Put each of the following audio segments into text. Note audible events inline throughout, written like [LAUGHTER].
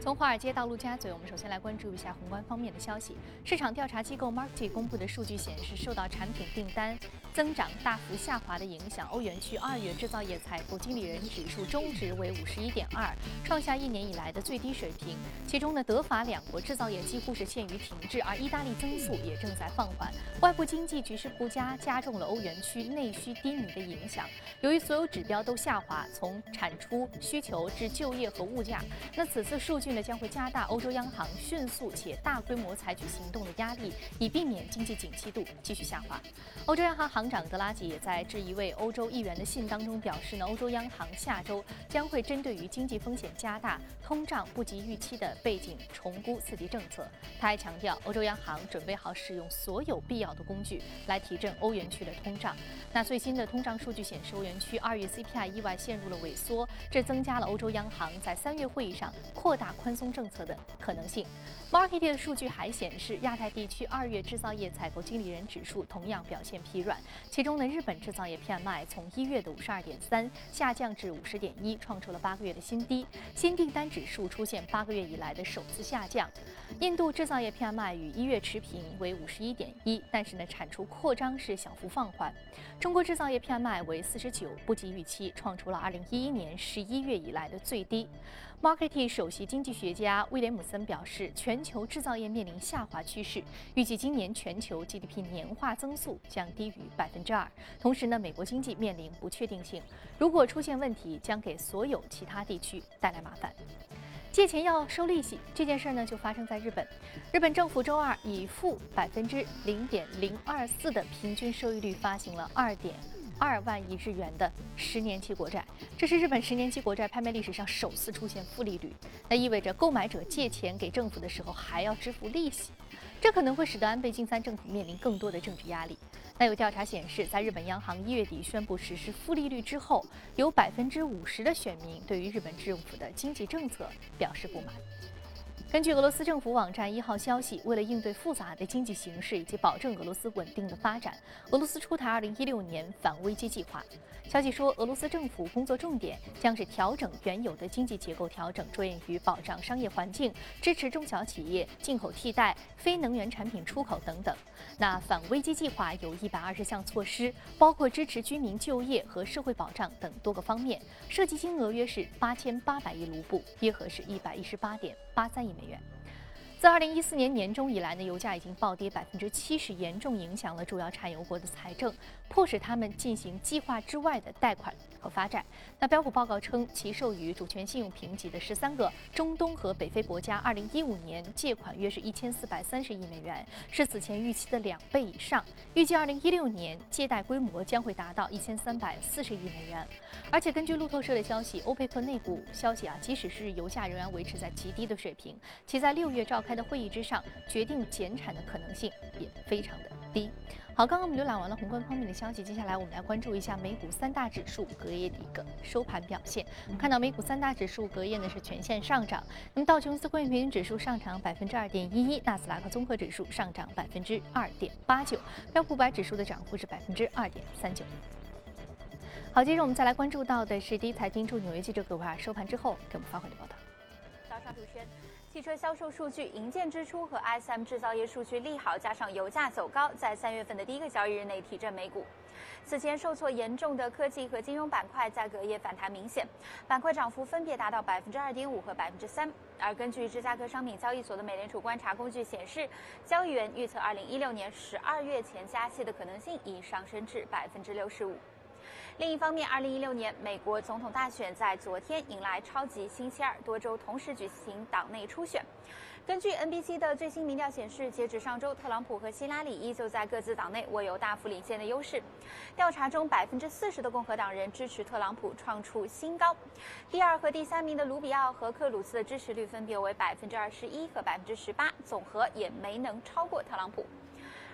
从华尔街到陆家嘴，我们首先来关注一下宏观方面的消息。市场调查机构 Markit 公布的数据显示，受到产品订单增长大幅下滑的影响，欧元区二月制造业采购经理人指数终值为五十一点二，创下一年以来的最低水平。其中呢，德法两国制造业几乎是陷于停滞，而意大利增速也正在放缓。外部经济局势不佳，加重了欧元区内需低迷的影响。由于所有指标都下滑，从产出需求至就业和物价，那此次数据。呢将会加大欧洲央行迅速且大规模采取行动的压力，以避免经济景气度继续下滑。欧洲央行行长德拉吉也在致一位欧洲议员的信当中表示呢，欧洲央行下周将会针对于经济风险加大、通胀不及预期的背景重估刺激政策。他还强调，欧洲央行准备好使用所有必要的工具来提振欧元区的通胀。那最新的通胀数据显示，欧元区二月 CPI 意外陷入了萎缩，这增加了欧洲央行在三月会议上扩大。宽松政策的可能性。Market 的数据还显示，亚太地区二月制造业采购经理人指数同样表现疲软。其中呢，日本制造业 PMI 从一月的五十二点三下降至五十点一，创出了八个月的新低。新订单指数出现八个月以来的首次下降。印度制造业 PMI 与一月持平为五十一点一，但是呢，产出扩张是小幅放缓。中国制造业 PMI 为四十九，不及预期，创出了二零一一年十一月以来的最低。Market 首席经济学家威廉姆森表示，全球制造业面临下滑趋势，预计今年全球 GDP 年化增速将低于百分之二。同时呢，美国经济面临不确定性，如果出现问题，将给所有其他地区带来麻烦。借钱要收利息这件事儿呢，就发生在日本。日本政府周二以负百分之零点零二四的平均收益率发行了二点。二万亿日元的十年期国债，这是日本十年期国债拍卖历史上首次出现负利率。那意味着购买者借钱给政府的时候还要支付利息，这可能会使得安倍晋三政府面临更多的政治压力。那有调查显示，在日本央行一月底宣布实施负利率之后，有百分之五十的选民对于日本政府的经济政策表示不满。根据俄罗斯政府网站一号消息，为了应对复杂的经济形势以及保证俄罗斯稳定的发展，俄罗斯出台2016年反危机计划。消息说，俄罗斯政府工作重点将是调整原有的经济结构，调整着眼于保障商业环境、支持中小企业、进口替代、非能源产品出口等等。那反危机计划有一百二十项措施，包括支持居民就业和社会保障等多个方面，涉及金额约是八千八百亿卢布，约合是一百一十八点八三亿。美元。自二零一四年年中以来呢，油价已经暴跌百分之七十，严重影响了主要产油国的财政，迫使他们进行计划之外的贷款和发债。那标普报告称，其授予主权信用评级的十三个中东和北非国家，二零一五年借款约是一千四百三十亿美元，是此前预期的两倍以上。预计二零一六年借贷规模将会达到一千三百四十亿美元。而且根据路透社的消息，欧佩克内部消息啊，即使是油价仍然维持在极低的水平，其在六月召开开。的会议之上，决定减产的可能性也非常的低。好，刚刚我们浏览完了宏观方面的消息，接下来我们来关注一下美股三大指数隔夜的一个收盘表现。我们看到美股三大指数隔夜呢是全线上涨，那么道琼斯工业平均指数上涨百分之二点一一，纳斯达克综合指数上涨百分之二点八九，标普百指数的涨幅是百分之二点三九。好，接着我们再来关注到的是第一财经驻纽约记者葛维尔收盘之后给我们发回的报道。早上主持人。汽车销售数据、营建支出和 ISM 制造业数据利好，加上油价走高，在三月份的第一个交易日内提振美股。此前受挫严重的科技和金融板块在隔夜反弹明显，板块涨幅分别达到百分之二点五和百分之三。而根据芝加哥商品交易所的美联储观察工具显示，交易员预测二零一六年十二月前加息的可能性已上升至百分之六十五。另一方面，二零一六年美国总统大选在昨天迎来超级星期二，多州同时举行党内初选。根据 NBC 的最新民调显示，截止上周，特朗普和希拉里依旧在各自党内握有大幅领先的优势。调查中，百分之四十的共和党人支持特朗普创出新高。第二和第三名的卢比奥和克鲁斯的支持率分别为百分之二十一和百分之十八，总和也没能超过特朗普。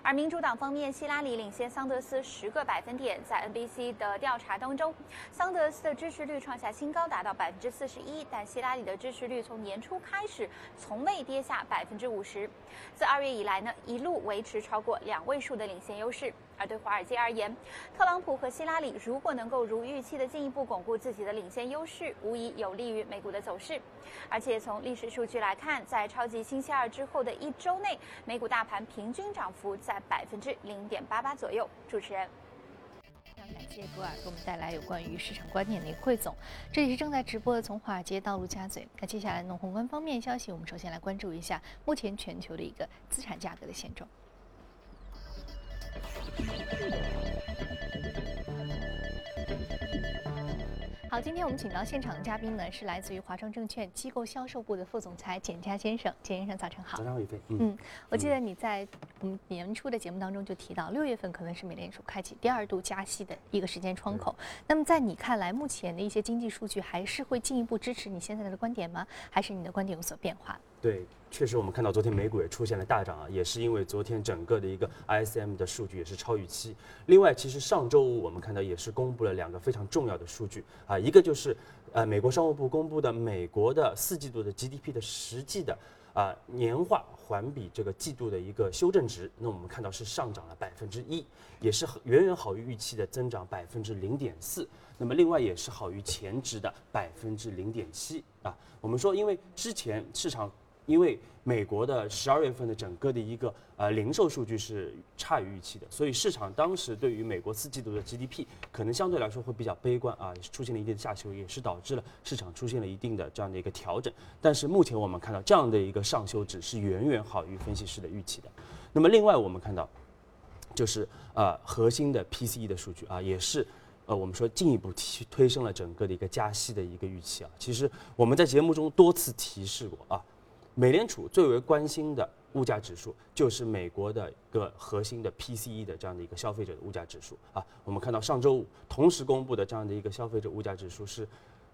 而民主党方面，希拉里领先桑德斯十个百分点。在 NBC 的调查当中，桑德斯的支持率创下新高，达到百分之四十一。但希拉里的支持率从年初开始从未跌下百分之五十。自二月以来呢，一路维持超过两位数的领先优势。而对华尔街而言，特朗普和希拉里如果能够如预期的进一步巩固自己的领先优势，无疑有利于美股的走势。而且从历史数据来看，在超级星期二之后的一周内，美股大盘平均涨幅在百分之零点八八左右。主持人。非常感谢格尔给我们带来有关于市场观点的一个汇总。这里是正在直播的从华尔街到陆家嘴。那接下来呢，宏观方面消息，我们首先来关注一下目前全球的一个资产价格的现状。好，今天我们请到现场的嘉宾呢，是来自于华创证券机构销售部的副总裁简佳先生。简先生，早晨好。早上好，宇飞。嗯，我记得你在我们年初的节目当中就提到，六月份可能是美联储开启第二度加息的一个时间窗口。那么在你看来，目前的一些经济数据还是会进一步支持你现在的观点吗？还是你的观点有所变化？对，确实我们看到昨天美股也出现了大涨啊，也是因为昨天整个的一个 ISM 的数据也是超预期。另外，其实上周五我们看到也是公布了两个非常重要的数据啊，一个就是呃美国商务部公布的美国的四季度的 GDP 的实际的啊年化环比这个季度的一个修正值，那我们看到是上涨了百分之一，也是远远好于预期的增长百分之零点四。那么另外也是好于前值的百分之零点七啊。我们说，因为之前市场。因为美国的十二月份的整个的一个呃零售数据是差于预期的，所以市场当时对于美国四季度的 GDP 可能相对来说会比较悲观啊，出现了一定的下修，也是导致了市场出现了一定的这样的一个调整。但是目前我们看到这样的一个上修只是远远好于分析师的预期的。那么另外我们看到，就是呃核心的 PCE 的数据啊，也是呃我们说进一步提推升了整个的一个加息的一个预期啊。其实我们在节目中多次提示过啊。美联储最为关心的物价指数就是美国的一个核心的 PCE 的这样的一个消费者的物价指数啊。我们看到上周五同时公布的这样的一个消费者物价指数是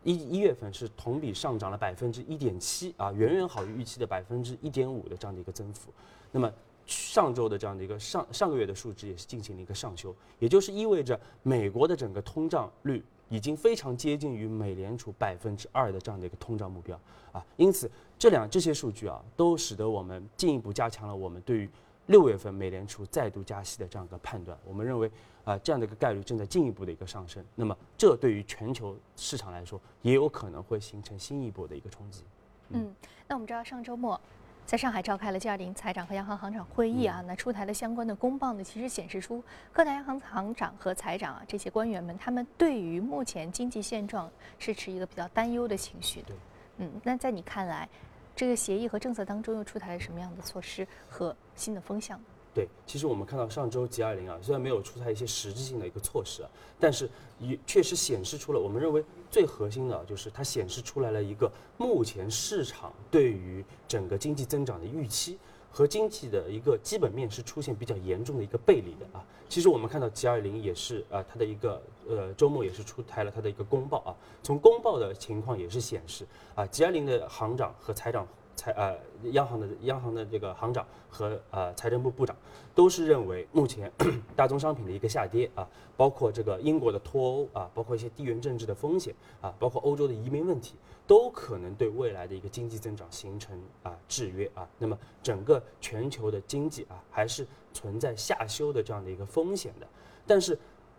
一一月份是同比上涨了百分之一点七啊，远远好于预期的百分之一点五的这样的一个增幅。那么上周的这样的一个上上个月的数值也是进行了一个上修，也就是意味着美国的整个通胀率已经非常接近于美联储百分之二的这样的一个通胀目标啊，因此。这两这些数据啊，都使得我们进一步加强了我们对于六月份美联储再度加息的这样一个判断。我们认为啊，这样的一个概率正在进一步的一个上升。那么，这对于全球市场来说，也有可能会形成新一波的一个冲击。嗯，那我们知道上周末在上海召开了 G20 财长和央行行长会议啊，那出台了相关的公报呢，其实显示出各大央行行长和财长啊这些官员们，他们对于目前经济现状是持一个比较担忧的情绪。的，嗯，那在你看来？这个协议和政策当中又出台了什么样的措施和新的风向？对，其实我们看到上周 G 二零啊，虽然没有出台一些实质性的一个措施啊，但是也确实显示出了我们认为最核心的，就是它显示出来了一个目前市场对于整个经济增长的预期。和经济的一个基本面是出现比较严重的一个背离的啊。其实我们看到 G 二零也是啊，它的一个呃周末也是出台了它的一个公报啊。从公报的情况也是显示啊，G 二零的行长和财长财呃央行的央行的这个行长和呃财政部部长都是认为目前 [CLEARS THROAT] 大宗商品的一个下跌啊，包括这个英国的脱欧啊，包括一些地缘政治的风险啊，包括欧洲的移民问题。都可能对未来的一个经济增长形成啊制约啊，那么整个全球的经济啊还是存在下修的这样的一个风险的。但是，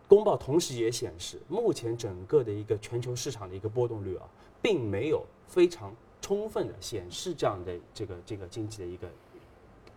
公报同时也显示，目前整个的一个全球市场的一个波动率啊，并没有非常充分的显示这样的这个这个经济的一个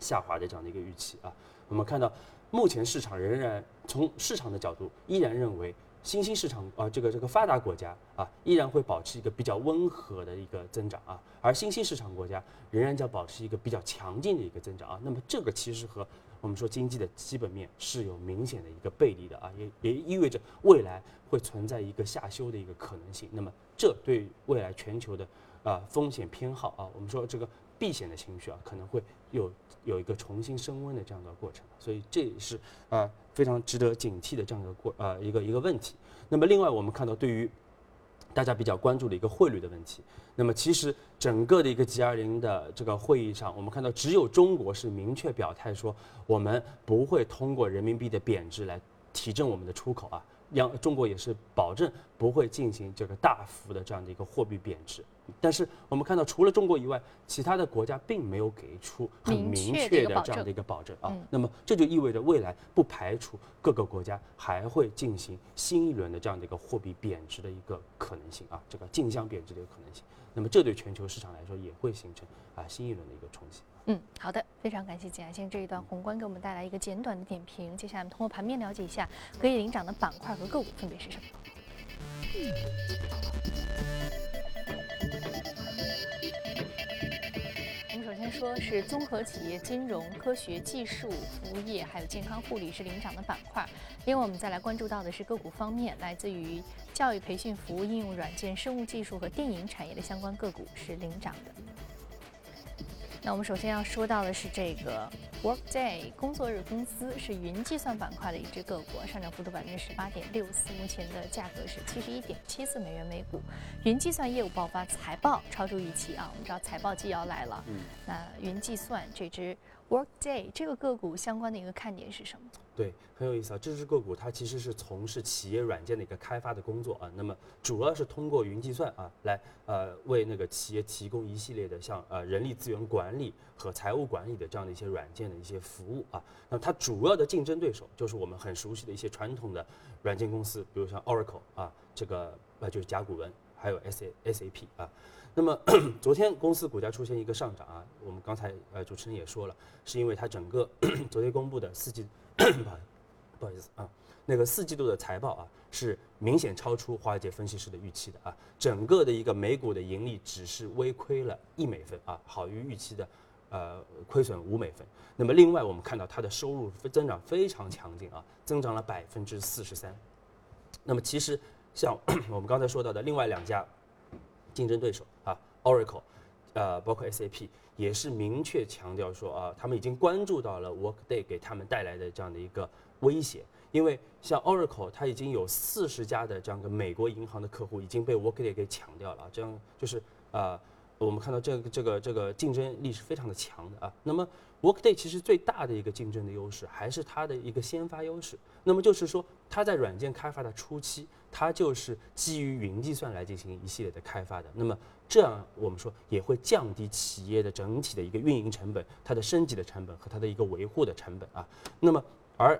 下滑的这样的一个预期啊。我们看到，目前市场仍然从市场的角度依然认为。新兴市场啊，这个这个发达国家啊，依然会保持一个比较温和的一个增长啊，而新兴市场国家仍然将保持一个比较强劲的一个增长啊。那么这个其实和我们说经济的基本面是有明显的一个背离的啊，也也意味着未来会存在一个下修的一个可能性。那么这对未来全球的啊风险偏好啊，我们说这个避险的情绪啊，可能会有有一个重新升温的这样的过程。所以这也是啊。非常值得警惕的这样一个过呃一个一个问题。那么另外我们看到对于大家比较关注的一个汇率的问题，那么其实整个的一个 G 二零的这个会议上，我们看到只有中国是明确表态说我们不会通过人民币的贬值来提振我们的出口啊，央中国也是保证不会进行这个大幅的这样的一个货币贬值但是我们看到，除了中国以外，其他的国家并没有给出很明确的这样的一个保证啊。那么这就意味着未来不排除各个国家还会进行新一轮的这样的一个货币贬值的一个可能性啊，这个竞相贬值的一个可能性。那么这对全球市场来说也会形成啊新一轮的一个冲击。嗯，好的，非常感谢简先生这一段宏观给我们带来一个简短的点评。接下来我们通过盘面了解一下可以领涨的板块和个股分别是什么。说是综合企业、金融、科学技术、服务业，还有健康护理是领涨的板块。另外，我们再来关注到的是个股方面，来自于教育培训服务、应用软件、生物技术和电影产业的相关个股是领涨的。那我们首先要说到的是这个 Workday 工作日公司是云计算板块的一只个股，上涨幅度百分之十八点六四，目前的价格是七十一点七四美元每股。云计算业务爆发，财报超出预期啊！我们知道财报季要来了，嗯那云计算这只 Workday 这个个股相关的一个看点是什么？对，很有意思啊！这只个股它其实是从事企业软件的一个开发的工作啊，那么主要是通过云计算啊，来呃为那个企业提供一系列的像呃人力资源管理和财务管理的这样的一些软件的一些服务啊。那它主要的竞争对手就是我们很熟悉的一些传统的软件公司，比如像 Oracle 啊，这个呃就是甲骨文，还有 S A S A P 啊。那么 [CLEARS THROAT] 昨天公司股价出现一个上涨啊，我们刚才呃主持人也说了，是因为它整个 [CLEARS THROAT] 昨天公布的四季。[COUGHS] 不好意思啊，那个四季度的财报啊，是明显超出华尔街分析师的预期的啊，整个的一个美股的盈利只是微亏了一美分啊，好于预期的，呃，亏损五美分。那么另外我们看到它的收入增长非常强劲啊，增长了百分之四十三。那么其实像 [COUGHS] 我们刚才说到的另外两家竞争对手啊，Oracle，呃，包括 SAP。也是明确强调说啊，他们已经关注到了 Workday 给他们带来的这样的一个威胁，因为像 Oracle，它已经有四十家的这样的美国银行的客户已经被 Workday 给抢掉了，这样就是啊，我们看到这个这个这个竞争力是非常的强的啊。那么 Workday 其实最大的一个竞争的优势还是它的一个先发优势，那么就是说它在软件开发的初期，它就是基于云计算来进行一系列的开发的，那么。这样我们说也会降低企业的整体的一个运营成本、它的升级的成本和它的一个维护的成本啊。那么而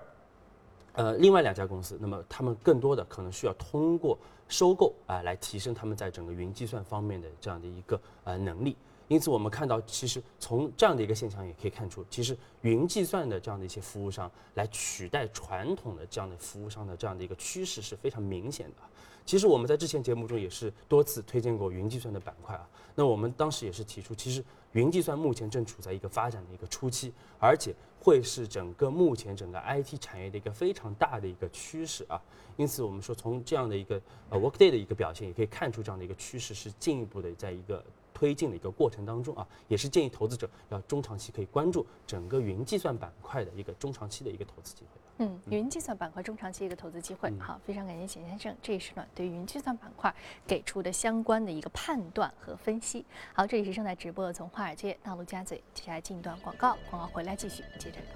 呃另外两家公司，那么他们更多的可能需要通过收购啊来提升他们在整个云计算方面的这样的一个呃能力。因此我们看到，其实从这样的一个现象也可以看出，其实云计算的这样的一些服务商来取代传统的这样的服务商的这样的一个趋势是非常明显的。其实我们在之前节目中也是多次推荐过云计算的板块啊。那我们当时也是提出，其实云计算目前正处在一个发展的一个初期，而且会是整个目前整个 IT 产业的一个非常大的一个趋势啊。因此，我们说从这样的一个呃 Workday 的一个表现，也可以看出这样的一个趋势是进一步的在一个。推进的一个过程当中啊，也是建议投资者要中长期可以关注整个云计算板块的一个中长期的一个投资机会。嗯，云计算板块中长期一个投资机会。好，非常感谢钱先生，这也是呢对云计算板块给出的相关的一个判断和分析。好，这里是正在直播的从华尔街到陆家嘴，接下来进一段广告，广告回来继续接着聊。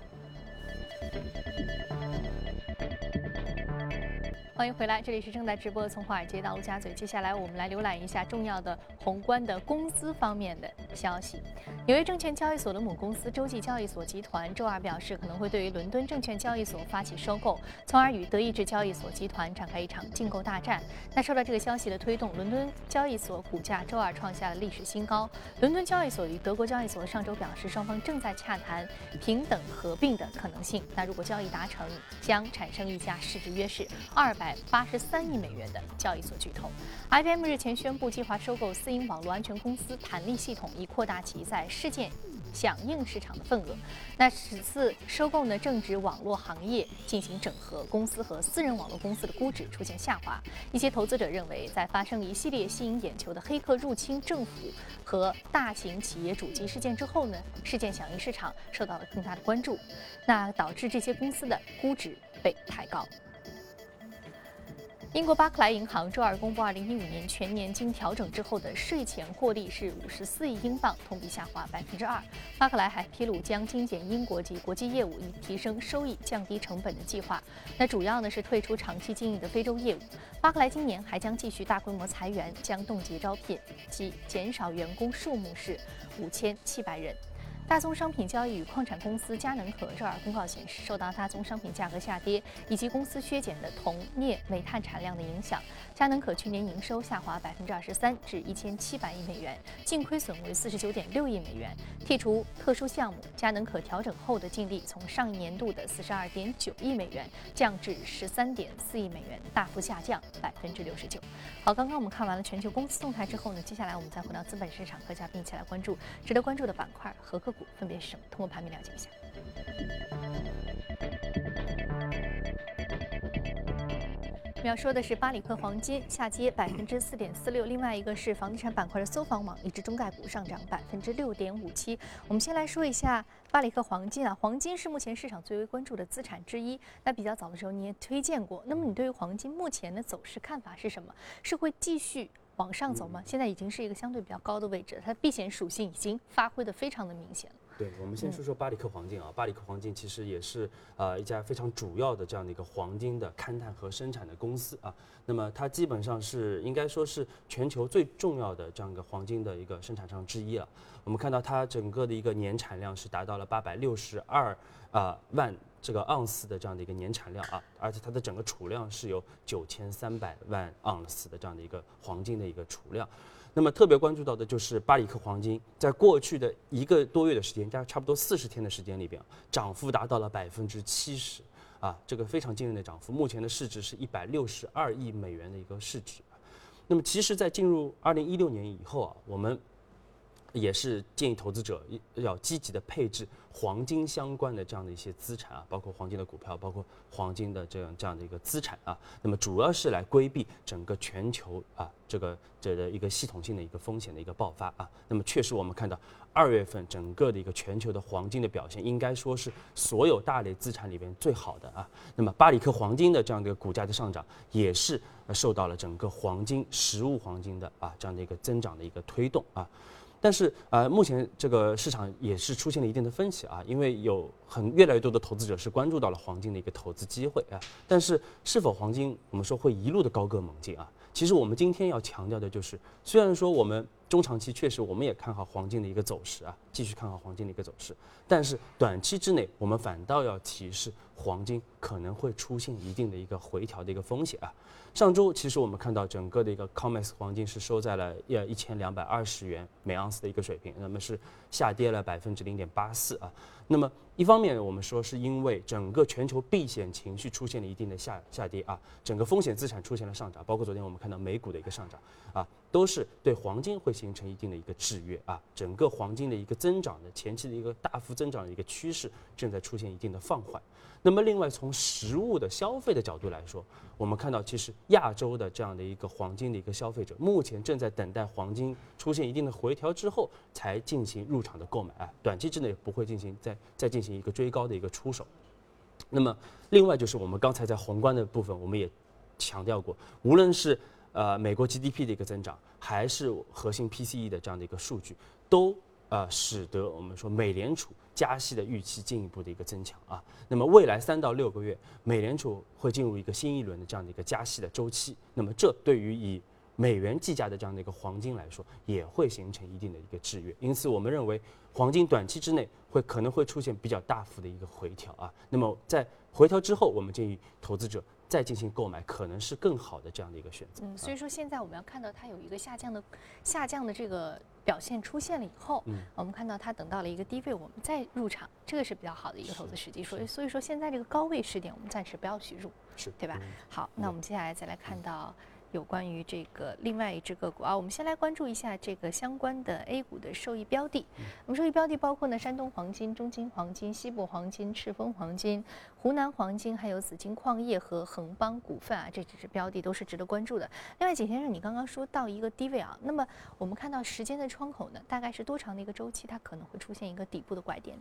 欢迎回来，这里是正在直播从华尔街到陆家嘴。接下来我们来浏览一下重要的宏观的公司方面的消息。纽约证券交易所的母公司洲际交易所集团周二表示，可能会对于伦敦证券交易所发起收购，从而与德意志交易所集团展开一场竞购大战。那受到这个消息的推动，伦敦交易所股价周二创下了历史新高。伦敦交易所与德国交易所上周表示，双方正在洽谈平等合并的可能性。那如果交易达成，将产生一家市值约是二百。八十三亿美元的交易所巨头，IBM 日前宣布计划收购私营网络安全公司弹力系统，以扩大其在事件响应市场的份额。那此次收购呢，正值网络行业进行整合，公司和私人网络公司的估值出现下滑。一些投资者认为，在发生一系列吸引眼球的黑客入侵政府和大型企业主机事件之后呢，事件响应市场受到了更大的关注，那导致这些公司的估值被抬高。英国巴克莱银行周二公布，二零一五年全年经调整之后的税前获利是五十四亿英镑，同比下滑百分之二。巴克莱还披露将精简英国及国际业务，以提升收益、降低成本的计划。那主要呢是退出长期经营的非洲业务。巴克莱今年还将继续大规模裁员，将冻结招聘，及减少员工数目是五千七百人。大宗商品交易与矿产公司佳能可这儿公告显示，受到大宗商品价格下跌以及公司削减的铜、镍、煤炭产量的影响，佳能可去年营收下滑百分之二十三，至一千七百亿美元，净亏损为四十九点六亿美元。剔除特殊项目，佳能可调整后的净利从上一年度的四十二点九亿美元降至十三点四亿美元，大幅下降百分之六十九。好，刚刚我们看完了全球公司动态之后呢，接下来我们再回到资本市场，和嘉宾一起来关注值得关注的板块和个股。分别是什么？通过盘面了解一下。我们要说的是巴里克黄金下跌百分之四点四六，另外一个是房地产板块的搜房网以及中概股上涨百分之六点五七。我们先来说一下巴里克黄金啊，黄金是目前市场最为关注的资产之一。那比较早的时候你也推荐过，那么你对于黄金目前的走势看法是什么？是会继续？往上走吗？现在已经是一个相对比较高的位置，它避险属性已经发挥的非常的明显了。对，我们先说说巴里克黄金啊，巴里克黄金其实也是呃一家非常主要的这样的一个黄金的勘探和生产的公司啊。那么它基本上是应该说是全球最重要的这样一个黄金的一个生产商之一了。我们看到它整个的一个年产量是达到了八百六十二啊万。这个盎司的这样的一个年产量啊，而且它的整个储量是有九千三百万盎司的这样的一个黄金的一个储量。那么特别关注到的就是巴里克黄金，在过去的一个多月的时间，加差不多四十天的时间里边，涨幅达到了百分之七十啊，这个非常惊人的涨幅。目前的市值是一百六十二亿美元的一个市值。那么其实，在进入二零一六年以后啊，我们。也是建议投资者要积极的配置黄金相关的这样的一些资产啊，包括黄金的股票，包括黄金的这样这样的一个资产啊。那么主要是来规避整个全球啊这个这的一个系统性的一个风险的一个爆发啊。那么确实我们看到二月份整个的一个全球的黄金的表现，应该说是所有大类资产里边最好的啊。那么巴里克黄金的这样的一个股价的上涨，也是受到了整个黄金实物黄金的啊这样的一个增长的一个推动啊。但是啊，目前这个市场也是出现了一定的分歧啊，因为有很越来越多的投资者是关注到了黄金的一个投资机会啊。但是是否黄金我们说会一路的高歌猛进啊？其实我们今天要强调的就是，虽然说我们中长期确实我们也看好黄金的一个走势啊，继续看好黄金的一个走势，但是短期之内我们反倒要提示黄金可能会出现一定的一个回调的一个风险啊。上周其实我们看到整个的一个 COMEX 黄金是收在了呃一千两百二十元每盎司的一个水平，那么是下跌了百分之零点八四啊。那么一方面我们说是因为整个全球避险情绪出现了一定的下下跌啊，整个风险资产出现了上涨，包括昨天我们看到美股的一个上涨啊，都是对黄金会形成一定的一个制约啊。整个黄金的一个增长的前期的一个大幅增长的一个趋势正在出现一定的放缓。那么，另外从实物的消费的角度来说，我们看到其实亚洲的这样的一个黄金的一个消费者，目前正在等待黄金出现一定的回调之后，才进行入场的购买啊，短期之内不会进行再再进行一个追高的一个出手。那么，另外就是我们刚才在宏观的部分，我们也强调过，无论是呃美国 GDP 的一个增长，还是核心 PCE 的这样的一个数据，都呃使得我们说美联储。加息的预期进一步的一个增强啊，那么未来三到六个月，美联储会进入一个新一轮的这样的一个加息的周期，那么这对于以美元计价的这样的一个黄金来说，也会形成一定的一个制约。因此，我们认为黄金短期之内会可能会出现比较大幅的一个回调啊。那么在回调之后，我们建议投资者。再进行购买，可能是更好的这样的一个选择。嗯，所以说现在我们要看到它有一个下降的下降的这个表现出现了以后，嗯，我们看到它等到了一个低位，我们再入场，这个是比较好的一个投资时机。所以所以说现在这个高位试点，我们暂时不要去入，是对吧？好，那我们接下来再来看到。有关于这个另外一只个股啊，我们先来关注一下这个相关的 A 股的受益标的。我们受益标的包括呢山东黄金、中金黄金、西部黄金、赤峰黄金、湖南黄金，还有紫金矿业和恒邦股份啊，这几只标的都是值得关注的。另外，景先生，你刚刚说到一个低位啊，那么我们看到时间的窗口呢，大概是多长的一个周期，它可能会出现一个底部的拐点？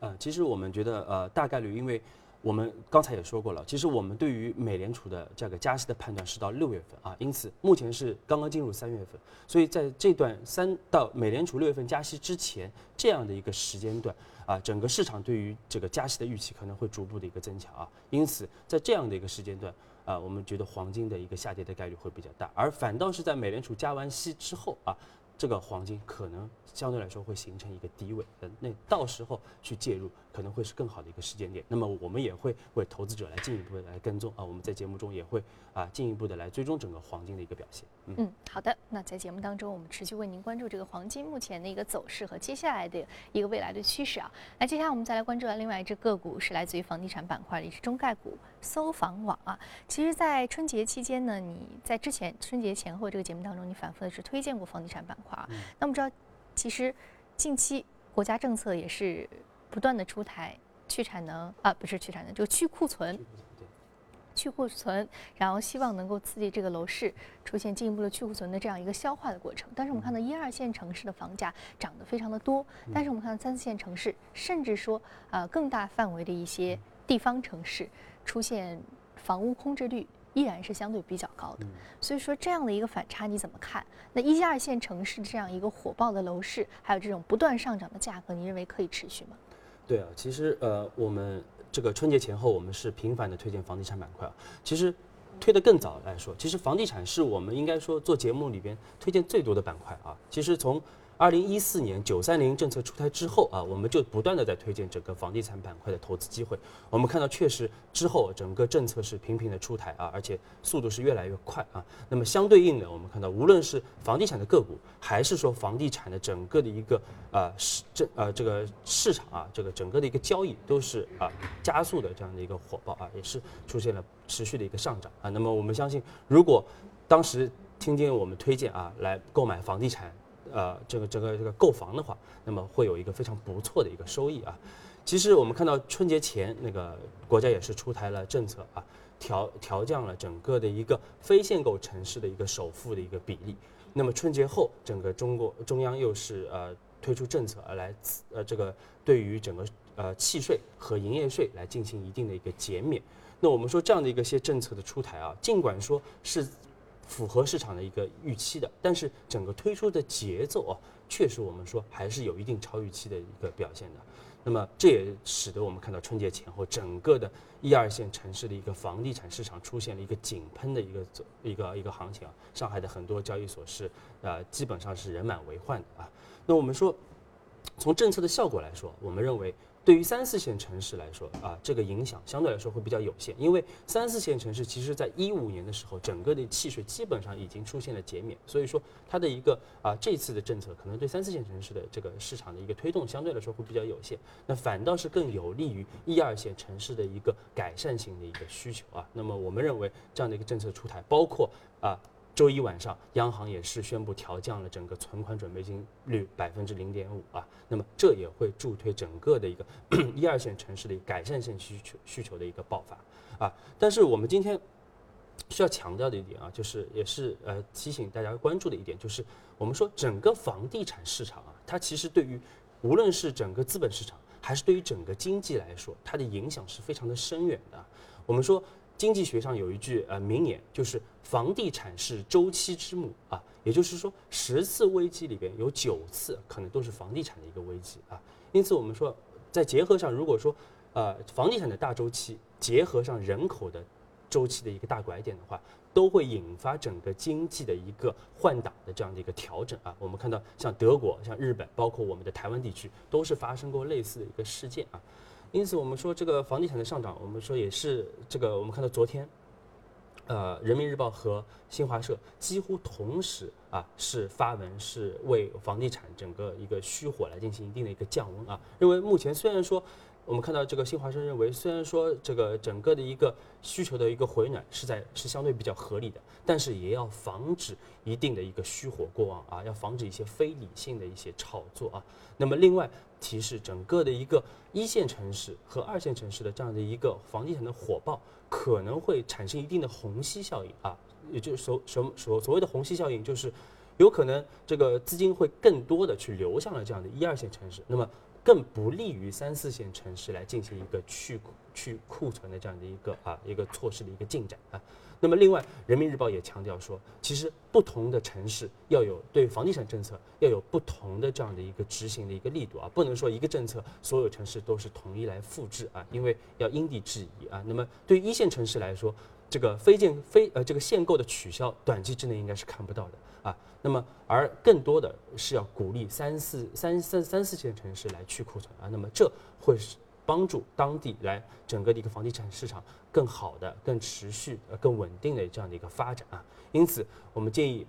呃，其实我们觉得呃大概率因为。我们刚才也说过了，其实我们对于美联储的这个加息的判断是到六月份啊，因此目前是刚刚进入三月份，所以在这段三到美联储六月份加息之前这样的一个时间段啊，整个市场对于这个加息的预期可能会逐步的一个增强啊，因此在这样的一个时间段啊，我们觉得黄金的一个下跌的概率会比较大，而反倒是在美联储加完息之后啊。这个黄金可能相对来说会形成一个低位，那到时候去介入可能会是更好的一个时间点。那么我们也会为投资者来进一步的来跟踪啊，我们在节目中也会啊进一步的来追踪整个黄金的一个表现。嗯，好的。那在节目当中，我们持续为您关注这个黄金目前的一个走势和接下来的一个未来的趋势啊。那接下来我们再来关注另外一只个股，是来自于房地产板块的，一只中概股搜房网啊。其实，在春节期间呢，你在之前春节前后这个节目当中，你反复的是推荐过房地产板块啊。那我们知道，其实近期国家政策也是不断的出台去产能啊，不是去产能，就去库存。去库存，然后希望能够刺激这个楼市出现进一步的去库存的这样一个消化的过程。但是我们看到一二线城市的房价涨得非常的多，但是我们看到三四线城市，甚至说呃更大范围的一些地方城市，出现房屋空置率依然是相对比较高的。所以说这样的一个反差你怎么看？那一线二线城市这样一个火爆的楼市，还有这种不断上涨的价格，你认为可以持续吗？对啊，其实呃我们。这个春节前后，我们是频繁的推荐房地产板块啊。其实，推得更早来说，其实房地产是我们应该说做节目里边推荐最多的板块啊。其实从二零一四年九三零政策出台之后啊，我们就不断的在推荐整个房地产板块的投资机会。我们看到确实之后整个政策是频频的出台啊，而且速度是越来越快啊。那么相对应的，我们看到无论是房地产的个股，还是说房地产的整个的一个啊市政呃这个市场啊，这个整个的一个交易都是啊加速的这样的一个火爆啊，也是出现了持续的一个上涨啊。那么我们相信，如果当时听见我们推荐啊来购买房地产。呃，这个这个这个购房的话，那么会有一个非常不错的一个收益啊。其实我们看到春节前那个国家也是出台了政策啊，调调降了整个的一个非限购城市的一个首付的一个比例。那么春节后，整个中国中央又是呃推出政策来呃这个对于整个呃契税和营业税来进行一定的一个减免。那我们说这样的一个些政策的出台啊，尽管说是。符合市场的一个预期的，但是整个推出的节奏啊，确实我们说还是有一定超预期的一个表现的。那么这也使得我们看到春节前后整个的一二线城市的一个房地产市场出现了一个井喷的一个走一个一个行情啊。上海的很多交易所是呃基本上是人满为患的啊。那我们说从政策的效果来说，我们认为。对于三四线城市来说啊，这个影响相对来说会比较有限，因为三四线城市其实在一五年的时候，整个的契税基本上已经出现了减免，所以说它的一个啊这次的政策可能对三四线城市的这个市场的一个推动相对来说会比较有限，那反倒是更有利于一二线城市的一个改善性的一个需求啊。那么我们认为这样的一个政策出台，包括啊。周一晚上，央行也是宣布调降了整个存款准备金率百分之零点五啊，那么这也会助推整个的一个 [CLEARS THROAT] 一二线城市的改善性需求需求的一个爆发啊。但是我们今天需要强调的一点啊，就是也是呃提醒大家关注的一点，就是我们说整个房地产市场啊，它其实对于无论是整个资本市场，还是对于整个经济来说，它的影响是非常的深远的。我们说。经济学上有一句呃名言，就是房地产是周期之母啊，也就是说十次危机里边有九次可能都是房地产的一个危机啊。因此我们说，在结合上，如果说呃房地产的大周期结合上人口的周期的一个大拐点的话，都会引发整个经济的一个换挡的这样的一个调整啊。我们看到像德国、像日本，包括我们的台湾地区，都是发生过类似的一个事件啊。因此，我们说这个房地产的上涨，我们说也是这个。我们看到昨天，呃，人民日报和新华社几乎同时啊是发文，是为房地产整个一个虚火来进行一定的一个降温啊。认为目前虽然说，我们看到这个新华社认为，虽然说这个整个的一个需求的一个回暖是在是相对比较合理的，但是也要防止一定的一个虚火过旺啊，要防止一些非理性的一些炒作啊。那么另外。提示整个的一个一线城市和二线城市的这样的一个房地产的火爆，可能会产生一定的虹吸效应啊，也就是所什么所所谓的虹吸效应，就是有可能这个资金会更多的去流向了这样的一二线城市，那么更不利于三四线城市来进行一个去去库存的这样的一个啊一个措施的一个进展啊。那么另外，人民日报也强调说，其实不同的城市要有对房地产政策要有不同的这样的一个执行的一个力度啊，不能说一个政策所有城市都是统一来复制啊，因为要因地制宜啊。那么对于一线城市来说，这个非建非呃这个限购的取消，短期之内应该是看不到的啊。那么而更多的是要鼓励三四三三三四线城市来去库存啊。那么这会是。帮助当地来整个的一个房地产市场更好的、更持续、呃更稳定的这样的一个发展啊。因此，我们建议，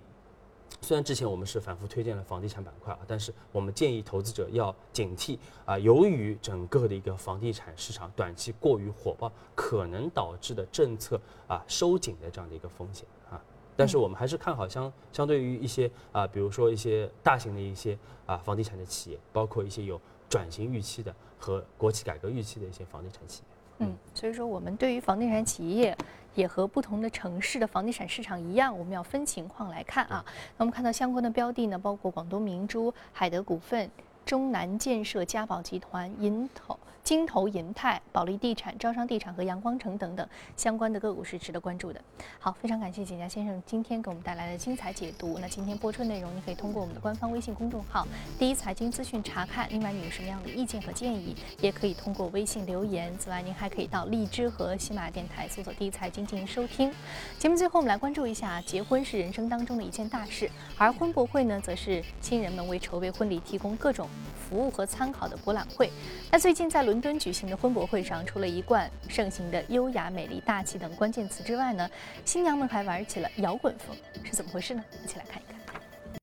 虽然之前我们是反复推荐了房地产板块啊，但是我们建议投资者要警惕啊，由于整个的一个房地产市场短期过于火爆，可能导致的政策啊收紧的这样的一个风险啊。但是我们还是看好相相对于一些啊，比如说一些大型的一些啊房地产的企业，包括一些有。转型预期的和国企改革预期的一些房地产企业，嗯，所以说我们对于房地产企业也和不同的城市的房地产市场一样，我们要分情况来看啊。那我们看到相关的标的呢，包括广东明珠、海德股份、中南建设、嘉宝集团、银投。金投银泰、保利地产、招商地产和阳光城等等相关的个股是值得关注的。好，非常感谢简家先生今天给我们带来的精彩解读。那今天播出的内容，你可以通过我们的官方微信公众号“第一财经资讯”查看。另外，你有什么样的意见和建议，也可以通过微信留言。此外，您还可以到荔枝和喜马电台搜索“第一财经”进行收听。节目最后，我们来关注一下：结婚是人生当中的一件大事，而婚博会呢，则是新人们为筹备婚礼提供各种服务和参考的博览会。那最近在伦。敦举行的婚博会上，除了一贯盛行的优雅、美丽、大气等关键词之外呢，新娘们还玩起了摇滚风，是怎么回事呢？一起来看一看。